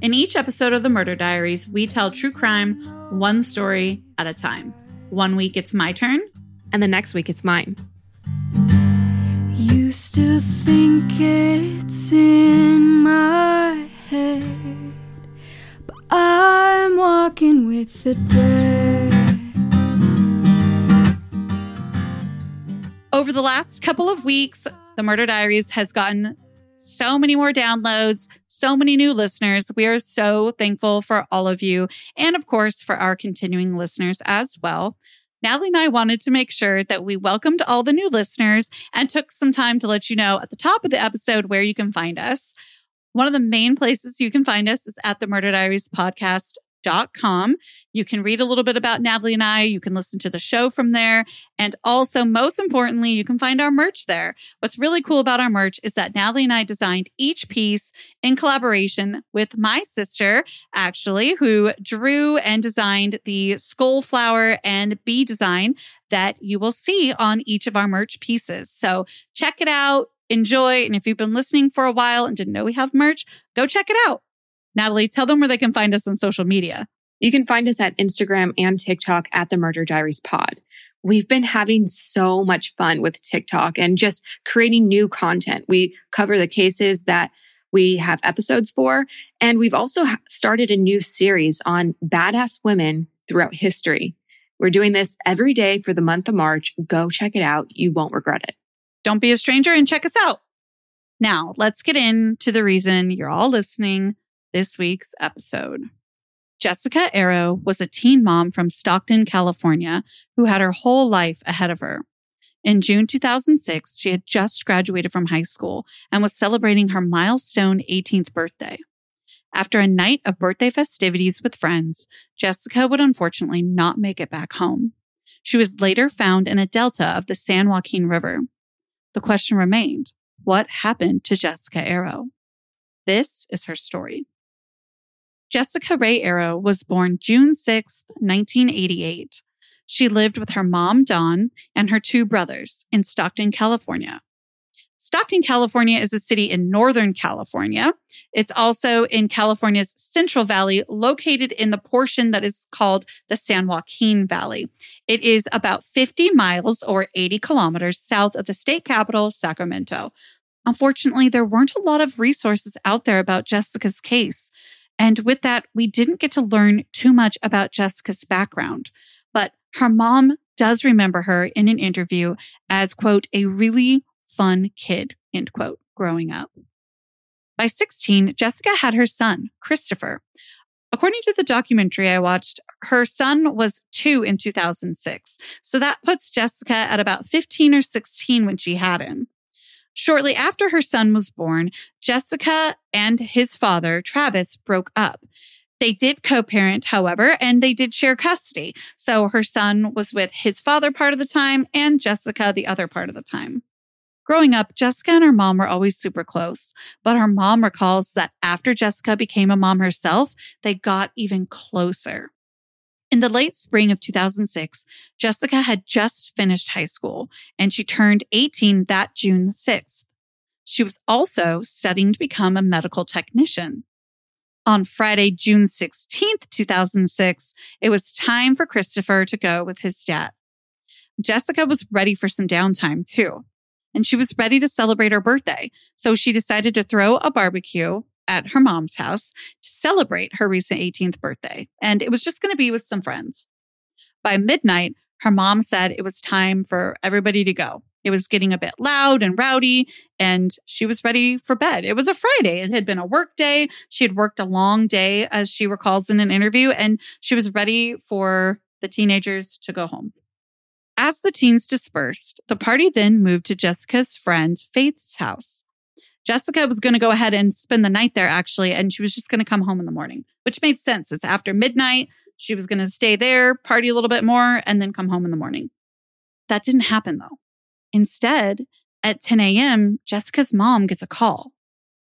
In each episode of the Murder Diaries, we tell true crime one story at a time. One week it's my turn, and the next week it's mine. You still think it's in my head, but I'm walking with the dead. Over the last couple of weeks, the Murder Diaries has gotten so many more downloads, so many new listeners. We are so thankful for all of you. And of course, for our continuing listeners as well. Natalie and I wanted to make sure that we welcomed all the new listeners and took some time to let you know at the top of the episode where you can find us. One of the main places you can find us is at the Murder Diaries podcast com. You can read a little bit about Natalie and I. You can listen to the show from there. And also, most importantly, you can find our merch there. What's really cool about our merch is that Natalie and I designed each piece in collaboration with my sister, actually, who drew and designed the skull flower and bee design that you will see on each of our merch pieces. So check it out. Enjoy. And if you've been listening for a while and didn't know we have merch, go check it out. Natalie, tell them where they can find us on social media. You can find us at Instagram and TikTok at the Murder Diaries Pod. We've been having so much fun with TikTok and just creating new content. We cover the cases that we have episodes for, and we've also started a new series on badass women throughout history. We're doing this every day for the month of March. Go check it out. You won't regret it. Don't be a stranger and check us out. Now, let's get into the reason you're all listening this week's episode. Jessyca Arro was a teen mom from Stockton, California, who had her whole life ahead of her. In June 2006, she had just graduated from high school and was celebrating her milestone 18th birthday. After a night of birthday festivities with friends, Jessyca would unfortunately not make it back home. She was later found in a delta of the San Joaquin River. The question remained what happened to Jessyca Arro? This is her story. Jessyca Ray Arro was born June 6, 1988. She lived with her mom, Dawn, and her two brothers in Stockton, California. Stockton, California is a city in Northern California. It's also in California's Central Valley, located in the portion that is called the San Joaquin Valley. It is about 50 miles or 80 kilometers south of the state capital, Sacramento. Unfortunately, there weren't a lot of resources out there about Jessyca's case. And with that, we didn't get to learn too much about Jessyca's background, but her mom does remember her in an interview as, quote, a really fun kid, end quote, growing up. By 16, Jessyca had her son, Christopher. According to the documentary I watched, her son was two in 2006. So that puts Jessyca at about 15 or 16 when she had him. Shortly after her son was born, Jessyca and his father, Travis, broke up. They did co parent, however, and they did share custody. So her son was with his father part of the time and Jessyca the other part of the time. Growing up, Jessyca and her mom were always super close, but her mom recalls that after Jessyca became a mom herself, they got even closer. In the late spring of 2006, Jessyca had just finished high school and she turned 18 that June 6th. She was also studying to become a medical technician. On Friday, June 16th, 2006, it was time for Christopher to go with his dad. Jessyca was ready for some downtime too, and she was ready to celebrate her birthday. So she decided to throw a barbecue at her mom's house to celebrate her recent 18th birthday. And it was just going to be with some friends. By midnight, her mom said it was time for everybody to go. It was getting a bit loud and rowdy, and she was ready for bed. It was a Friday. It had been a work day. She had worked a long day, as she recalls in an interview, and she was ready for the teenagers to go home. As the teens dispersed, the party then moved to Jessyca's friend Faith's house. Jessyca was going to go ahead and spend the night there, actually, and she was just going to come home in the morning, which made sense. It's after midnight. She was going to stay there, party a little bit more, and then come home in the morning. That didn't happen, though. Instead, at 10 a.m., Jessyca's mom gets a call.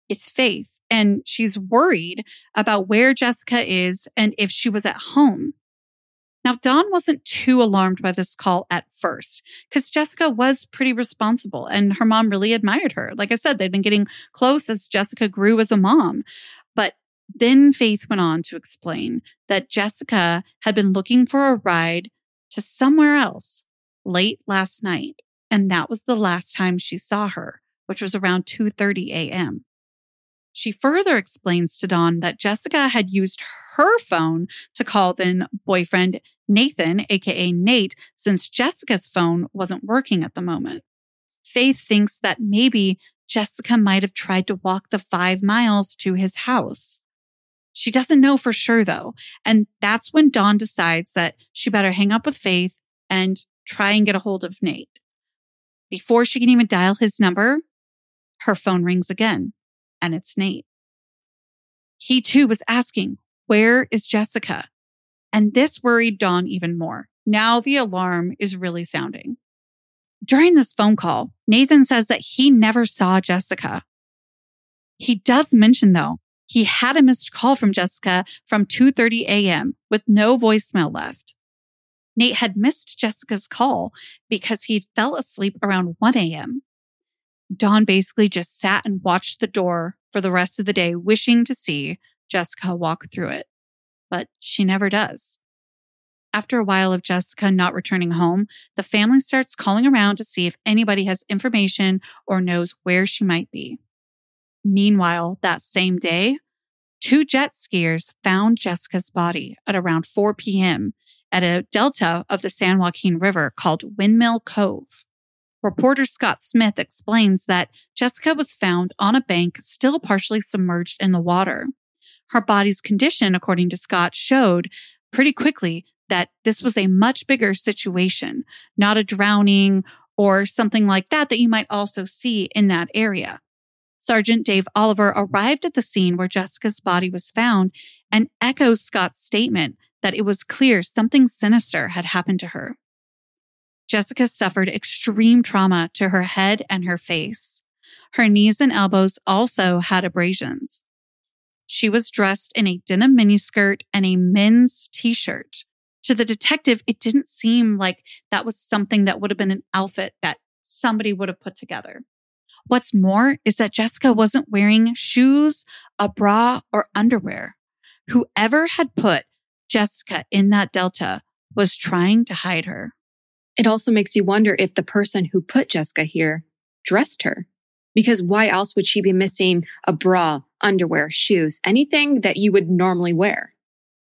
It's Faith, and she's worried about where Jessyca is and if she was at home. Now, Dawn wasn't too alarmed by this call at first because Jessyca was pretty responsible and her mom really admired her. Like I said, they'd been getting close as Jessyca grew as a mom. But then Faith went on to explain that Jessyca had been looking for a ride to somewhere else late last night. And that was the last time she saw her, which was around 2:30 a.m. She further explains to Dawn that Jessyca had used her phone to call then boyfriend Nathan, aka Nate, since Jessyca's phone wasn't working at the moment. Faith thinks that maybe Jessyca might have tried to walk the five miles to his house. She doesn't know for sure though. And that's when Dawn decides that she better hang up with Faith and try and get a hold of Nate. Before she can even dial his number, her phone rings again and it's Nate. He too was asking, Where is Jessyca? And this worried Dawn even more. Now the alarm is really sounding. During this phone call, Nathan says that he never saw Jessyca. He does mention though, he had a missed call from Jessyca from 2:30 a.m. with no voicemail left. Nate had missed Jessyca's call because he fell asleep around 1 a.m. Dawn basically just sat and watched the door for the rest of the day, wishing to see Jessyca walk through it. But she never does. After a while of Jessyca not returning home, the family starts calling around to see if anybody has information or knows where she might be. Meanwhile, that same day, two jet skiers found Jessyca's body at around 4 p.m. at a delta of the San Joaquin River called Windmill Cove. Reporter Scott Smith explains that Jessyca was found on a bank, still partially submerged in the water. Her body's condition, according to Scott, showed pretty quickly that this was a much bigger situation, not a drowning or something like that that you might also see in that area. Sergeant Dave Oliver arrived at the scene where Jessyca's body was found and echoes Scott's statement that it was clear something sinister had happened to her. Jessyca suffered extreme trauma to her head and her face. Her knees and elbows also had abrasions. She was dressed in a denim miniskirt and a men's t-shirt. To the detective, it didn't seem like that was something that would have been an outfit that somebody would have put together. What's more is that Jessyca wasn't wearing shoes, a bra, or underwear. Whoever had put Jessyca in that delta was trying to hide her. It also makes you wonder if the person who put Jessyca here dressed her. Because why else would she be missing a bra, underwear, shoes, anything that you would normally wear?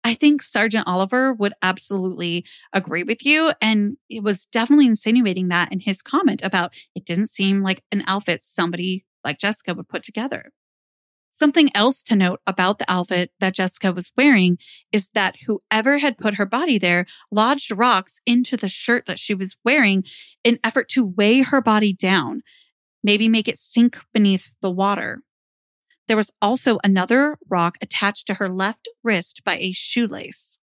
I think Sergeant Oliver would absolutely agree with you. And it was definitely insinuating that in his comment about it didn't seem like an outfit somebody like Jessyca would put together. Something else to note about the outfit that Jessyca was wearing is that whoever had put her body there lodged rocks into the shirt that she was wearing in effort to weigh her body down, maybe make it sink beneath the water. There was also another rock attached to her left wrist by a shoelace.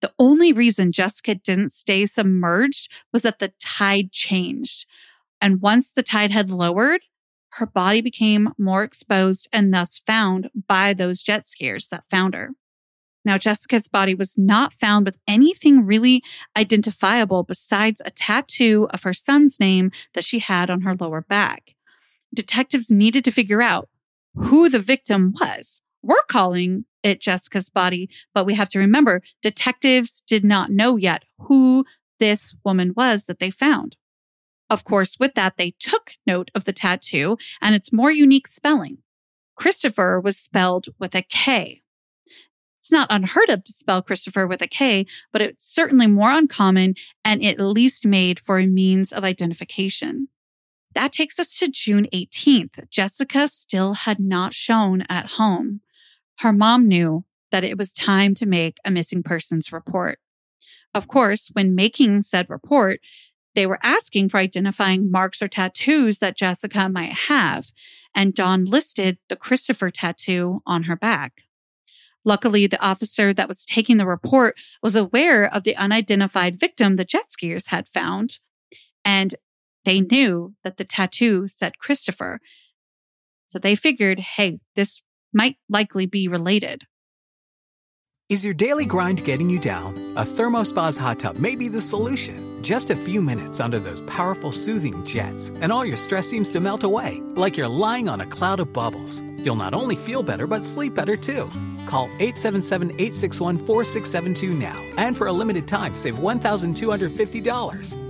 The only reason Jessyca didn't stay submerged was that the tide changed. And once the tide had lowered, her body became more exposed and thus found by those jet skiers that found her. Now, Jessyca's body was not found with anything really identifiable besides a tattoo of her son's name that she had on her lower back. Detectives needed to figure out who the victim was. We're calling it Jessyca's body, but we have to remember detectives did not know yet who this woman was that they found. Of course, with that, they took note of the tattoo and its more unique spelling Christopher was spelled with a K. It's not unheard of to spell Christopher with a K, but it's certainly more uncommon and it at least made for a means of identification. That takes us to June 18th. Jessyca still had not shown at home. Her mom knew that it was time to make a missing persons report. Of course, when making said report, they were asking for identifying marks or tattoos that Jessyca might have, and Dawn listed the Christopher tattoo on her back. Luckily, the officer that was taking the report was aware of the unidentified victim the jet skiers had found, and they knew that the tattoo said Christopher. So they figured, hey, this might likely be related. Is your daily grind getting you down? A ThermoSpas hot tub may be the solution. Just a few minutes under those powerful soothing jets, and all your stress seems to melt away, like you're lying on a cloud of bubbles. You'll not only feel better, but sleep better too. Call 877 861 4672 now, and for a limited time, save $1,250.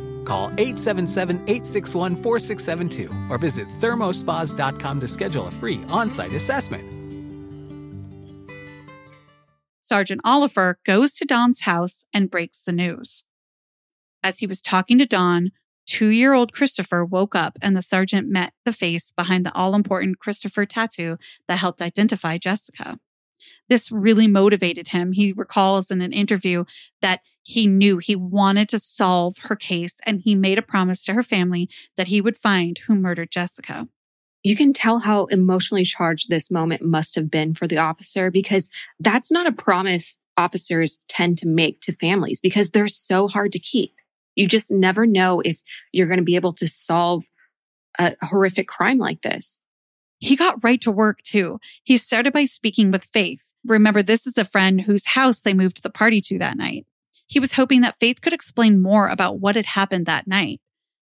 Call 877 861 4672 or visit thermospas.com to schedule a free on site assessment. Sergeant Oliver goes to Dawn's house and breaks the news. As he was talking to Dawn, two year old Christopher woke up and the sergeant met the face behind the all important Christopher tattoo that helped identify Jessyca. This really motivated him. He recalls in an interview that he knew he wanted to solve her case and he made a promise to her family that he would find who murdered Jessyca you can tell how emotionally charged this moment must have been for the officer because that's not a promise officers tend to make to families because they're so hard to keep. You just never know if you're going to be able to solve a horrific crime like this. He got right to work too. He started by speaking with Faith. Remember, this is the friend whose house they moved the party to that night. He was hoping that Faith could explain more about what had happened that night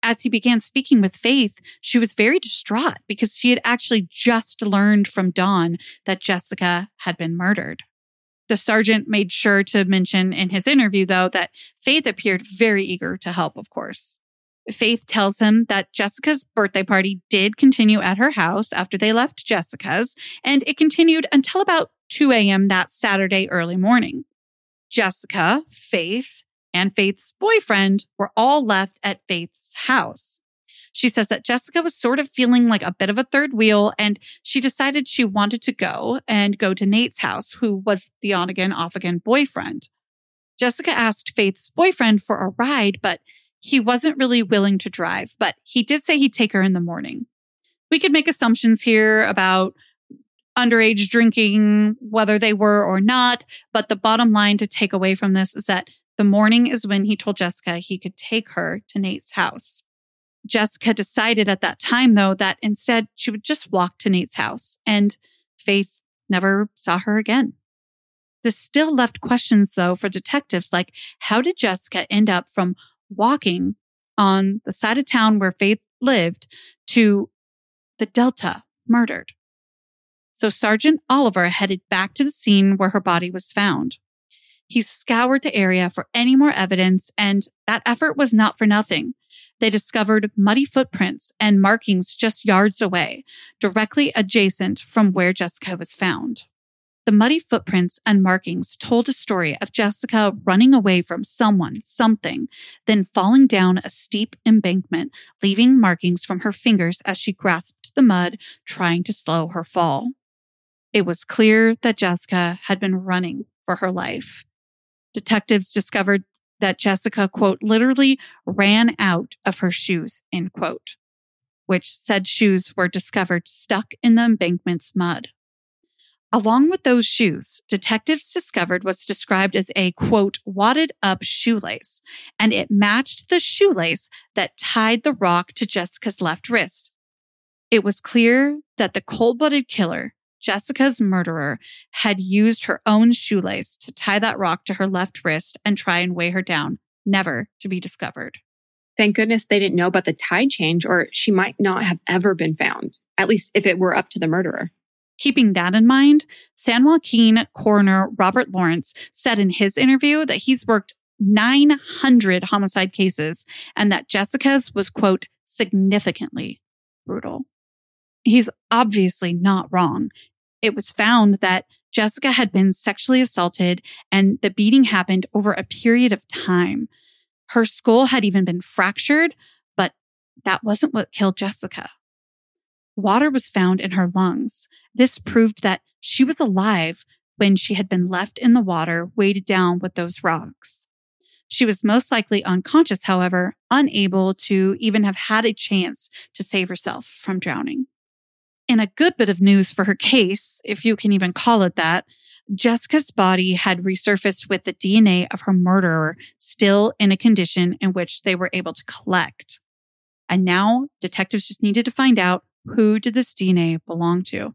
as he began speaking with Faith, she was very distraught because she had actually just learned from Dawn that Jessyca had been murdered. The sergeant made sure to mention in his interview, though, that Faith appeared very eager to help, of course. Faith tells him that Jessyca's birthday party did continue at her house after they left Jessyca's, and it continued until about 2 a.m. that Saturday early morning. Jessyca, Faith, and Faith's boyfriend were all left at Faith's house. She says that Jessyca was sort of feeling like a bit of a third wheel and she decided she wanted to go and go to Nate's house, who was the on again, off again boyfriend. Jessyca asked Faith's boyfriend for a ride, but he wasn't really willing to drive, but he did say he'd take her in the morning. We could make assumptions here about underage drinking, whether they were or not, but the bottom line to take away from this is that the morning is when he told Jessyca he could take her to Nate's house. Jessyca decided at that time, though, that instead she would just walk to Nate's house, and Faith never saw her again. This still left questions, though, for detectives like how did Jessyca end up from walking on the side of town where Faith lived to the Delta murdered? So Sergeant Oliver headed back to the scene where her body was found. He scoured the area for any more evidence, and that effort was not for nothing. They discovered muddy footprints and markings just yards away, directly adjacent from where Jessyca was found. The muddy footprints and markings told a story of Jessyca running away from someone, something, then falling down a steep embankment, leaving markings from her fingers as she grasped the mud, trying to slow her fall. It was clear that Jessyca had been running for her life detectives discovered that Jessyca, quote, literally ran out of her shoes, end quote, which said shoes were discovered stuck in the embankment's mud. Along with those shoes, detectives discovered what's described as a quote, wadded up shoelace, and it matched the shoelace that tied the rock to Jessyca's left wrist. It was clear that the cold blooded killer Jessyca's murderer had used her own shoelace to tie that rock to her left wrist and try and weigh her down, never to be discovered. Thank goodness they didn't know about the tide change, or she might not have ever been found, at least if it were up to the murderer. Keeping that in mind, San Joaquin coroner Robert Lawrence said in his interview that he's worked 900 homicide cases and that Jessyca's was, quote, significantly brutal. He's obviously not wrong. It was found that Jessyca had been sexually assaulted and the beating happened over a period of time. Her skull had even been fractured, but that wasn't what killed Jessyca. Water was found in her lungs. This hmm. proved that she was alive when she had been left in the water, weighted down with those rocks. She was most likely unconscious, however, unable to even have had a chance to save herself from drowning. In a good bit of news for her case, if you can even call it that, Jessyca's body had resurfaced with the DNA of her murderer still in a condition in which they were able to collect. And now detectives just needed to find out who did this DNA belong to.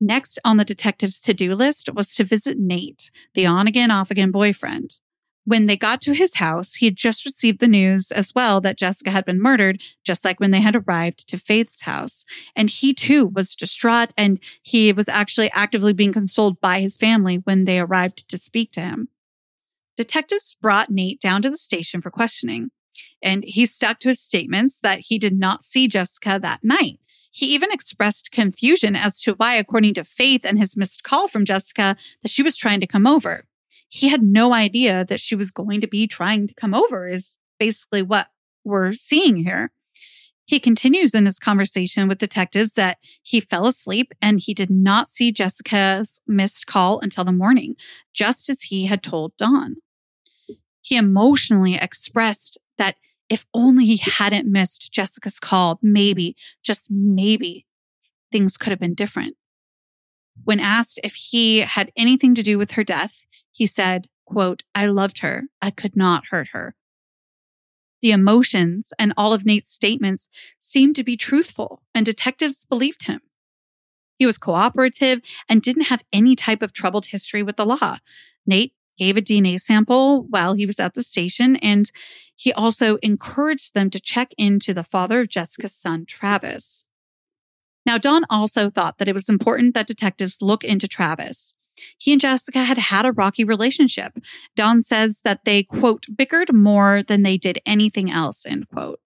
Next on the detective's to-do list was to visit Nate, the on again, off again boyfriend. When they got to his house, he had just received the news as well that Jessyca had been murdered, just like when they had arrived to Faith's house. And he too was distraught and he was actually actively being consoled by his family when they arrived to speak to him. Detectives brought Nate down to the station for questioning, and he stuck to his statements that he did not see Jessyca that night. He even expressed confusion as to why, according to Faith and his missed call from Jessyca, that she was trying to come over he had no idea that she was going to be trying to come over, is basically what we're seeing here. He continues in his conversation with detectives that he fell asleep and he did not see Jessyca's missed call until the morning, just as he had told Dawn. He emotionally expressed that if only he hadn't missed Jessyca's call, maybe, just maybe, things could have been different. When asked if he had anything to do with her death, he said, quote, I loved her. I could not hurt her. The emotions and all of Nate's statements seemed to be truthful and detectives believed him. He was cooperative and didn't have any type of troubled history with the law. Nate gave a DNA sample while he was at the station and he also encouraged them to check into the father of Jessyca's son, Travis. Now, Dawn also thought that it was important that detectives look into Travis. He and Jessyca had had a rocky relationship. Dawn says that they, quote, bickered more than they did anything else, end quote.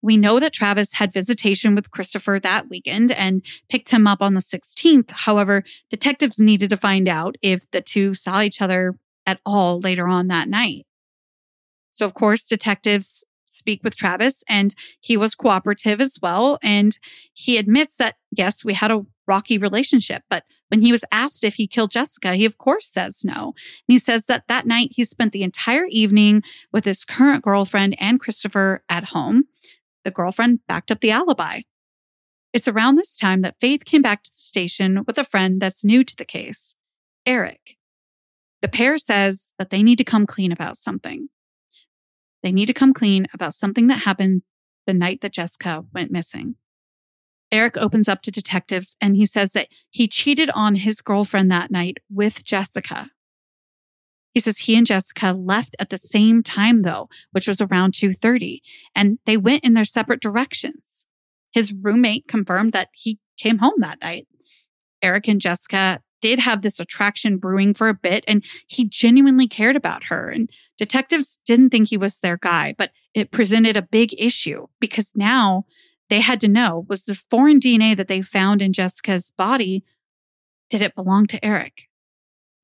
We know that Travis had visitation with Christopher that weekend and picked him up on the 16th. However, detectives needed to find out if the two saw each other at all later on that night. So, of course, detectives speak with Travis and he was cooperative as well. And he admits that, yes, we had a rocky relationship, but when he was asked if he killed Jessyca, he of course says no. And he says that that night he spent the entire evening with his current girlfriend and Christopher at home. The girlfriend backed up the alibi. It's around this time that Faith came back to the station with a friend that's new to the case, Eric. The pair says that they need to come clean about something. They need to come clean about something that happened the night that Jessyca went missing. Eric opens up to detectives and he says that he cheated on his girlfriend that night with Jessyca. He says he and Jessyca left at the same time though, which was around 2:30, and they went in their separate directions. His roommate confirmed that he came home that night. Eric and Jessyca did have this attraction brewing for a bit and he genuinely cared about her and detectives didn't think he was their guy, but it presented a big issue because now they had to know was the foreign DNA that they found in Jessyca's body, did it belong to Eric?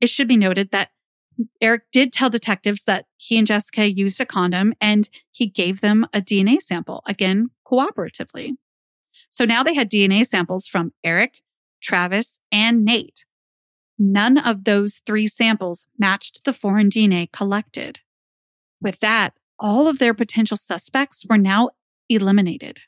It should be noted that Eric did tell detectives that he and Jessyca used a condom and he gave them a DNA sample, again, cooperatively. So now they had DNA samples from Eric, Travis, and Nate. None of those three samples matched the foreign DNA collected. With that, all of their potential suspects were now eliminated.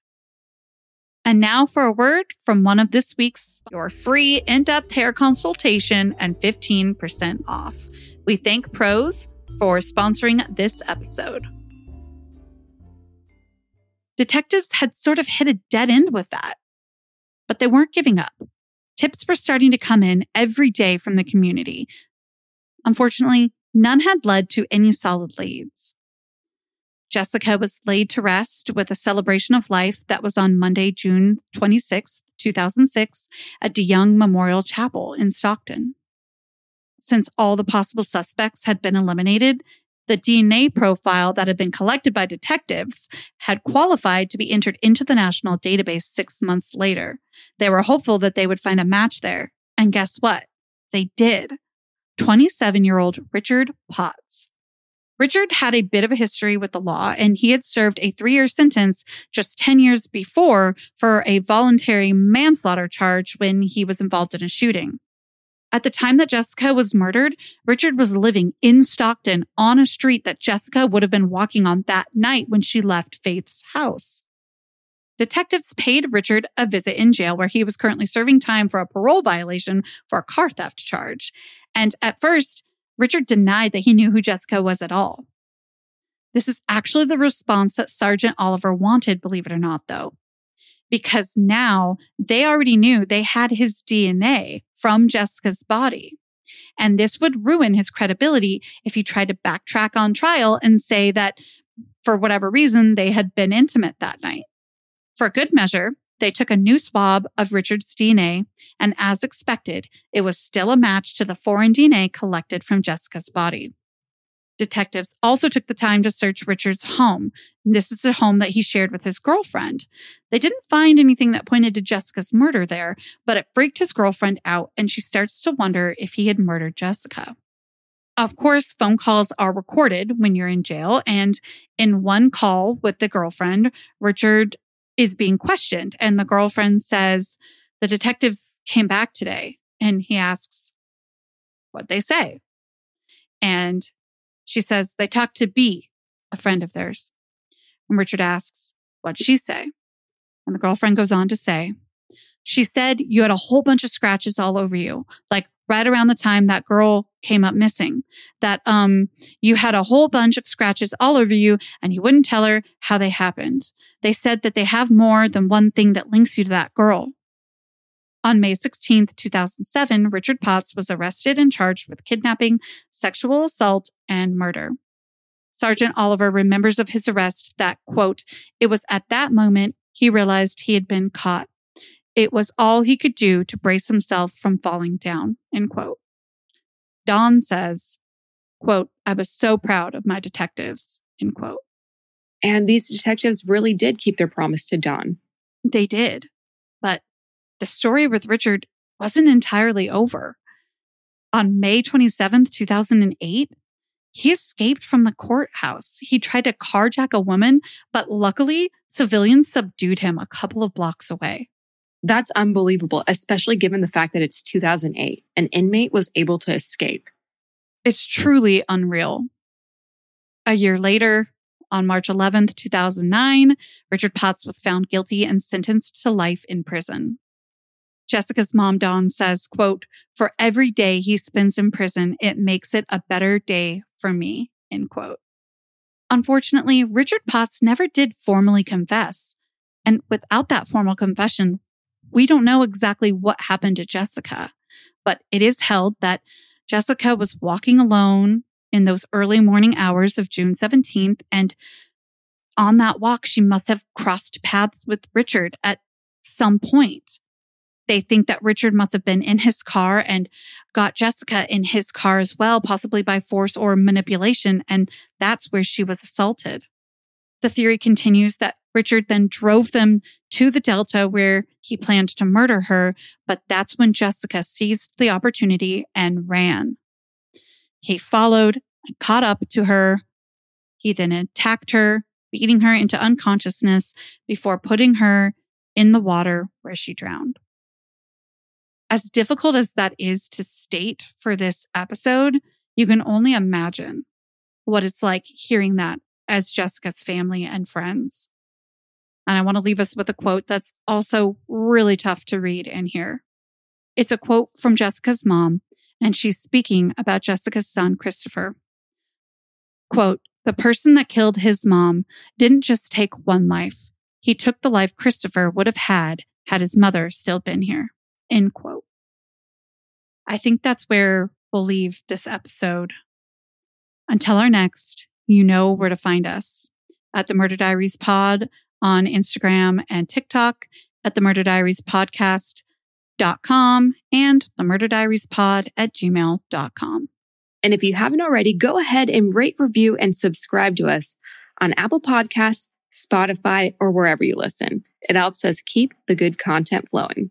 And now for a word from one of this week's your free in-depth hair consultation and 15% off. We thank Prose for sponsoring this episode. Detectives had sort of hit a dead end with that, but they weren't giving up. Tips were starting to come in every day from the community. Unfortunately, none had led to any solid leads. Jessyca was laid to rest with a celebration of life that was on Monday, June 26, 2006, at DeYoung Memorial Chapel in Stockton. Since all the possible suspects had been eliminated, the DNA profile that had been collected by detectives had qualified to be entered into the national database six months later. They were hopeful that they would find a match there. And guess what? They did. 27 year old Richard Potts. Richard had a bit of a history with the law, and he had served a three year sentence just 10 years before for a voluntary manslaughter charge when he was involved in a shooting. At the time that Jessyca was murdered, Richard was living in Stockton on a street that Jessyca would have been walking on that night when she left Faith's house. Detectives paid Richard a visit in jail where he was currently serving time for a parole violation for a car theft charge. And at first, Richard denied that he knew who Jessyca was at all. This is actually the response that Sergeant Oliver wanted, believe it or not, though, because now they already knew they had his DNA from Jessyca's body. And this would ruin his credibility if he tried to backtrack on trial and say that for whatever reason they had been intimate that night. For good measure, they took a new swab of Richard's DNA, and as expected, it was still a match to the foreign DNA collected from Jessyca's body. Detectives also took the time to search Richard's home. This is the home that he shared with his girlfriend. They didn't find anything that pointed to Jessyca's murder there, but it freaked his girlfriend out, and she starts to wonder if he had murdered Jessyca. Of course, phone calls are recorded when you're in jail. And in one call with the girlfriend, Richard is being questioned. And the girlfriend says, The detectives came back today. And he asks what they say. And she says, They talked to B, a friend of theirs. And Richard asks, What'd she say? And the girlfriend goes on to say, She said you had a whole bunch of scratches all over you, like right around the time that girl came up missing. That um you had a whole bunch of scratches all over you and you wouldn't tell her how they happened. They said that they have more than one thing that links you to that girl. On May 16, 2007, Richard Potts was arrested and charged with kidnapping, sexual assault, and murder. Sergeant Oliver remembers of his arrest that, quote, it was at that moment he realized he had been caught. It was all he could do to brace himself from falling down, end quote. Dawn says, quote, I was so proud of my detectives, end quote. And these detectives really did keep their promise to Dawn. They did. But the story with Richard wasn't entirely over. On May 27th, 2008, he escaped from the courthouse. He tried to carjack a woman, but luckily, civilians subdued him a couple of blocks away. That's unbelievable, especially given the fact that it's 2008. An inmate was able to escape. It's truly unreal. A year later, on March 11th, 2009, Richard Potts was found guilty and sentenced to life in prison. Jessyca's mom, Dawn, says, quote, for every day he spends in prison, it makes it a better day for me, end quote. Unfortunately, Richard Potts never did formally confess. And without that formal confession, we don't know exactly what happened to Jessyca. But it is held that Jessyca was walking alone in those early morning hours of June 17th. And on that walk, she must have crossed paths with Richard at some point. They think that Richard must have been in his car and got Jessyca in his car as well, possibly by force or manipulation. And that's where she was assaulted. The theory continues that Richard then drove them to the Delta where he planned to murder her, but that's when Jessyca seized the opportunity and ran. He followed and caught up to her. He then attacked her, beating her into unconsciousness before putting her in the water where she drowned as difficult as that is to state for this episode, you can only imagine what it's like hearing that as Jessyca's family and friends. And I want to leave us with a quote that's also really tough to read and hear. It's a quote from Jessyca's mom, and she's speaking about Jessyca's son, Christopher. Quote, the person that killed his mom didn't just take one life. He took the life Christopher would have had had his mother still been here. End quote. I think that's where we'll leave this episode. Until our next, you know where to find us at the Murder Diaries Pod on Instagram and TikTok, at the Murder Diaries Podcast.com, and the Murder Diaries Pod at gmail.com. And if you haven't already, go ahead and rate, review, and subscribe to us on Apple Podcasts, Spotify, or wherever you listen. It helps us keep the good content flowing.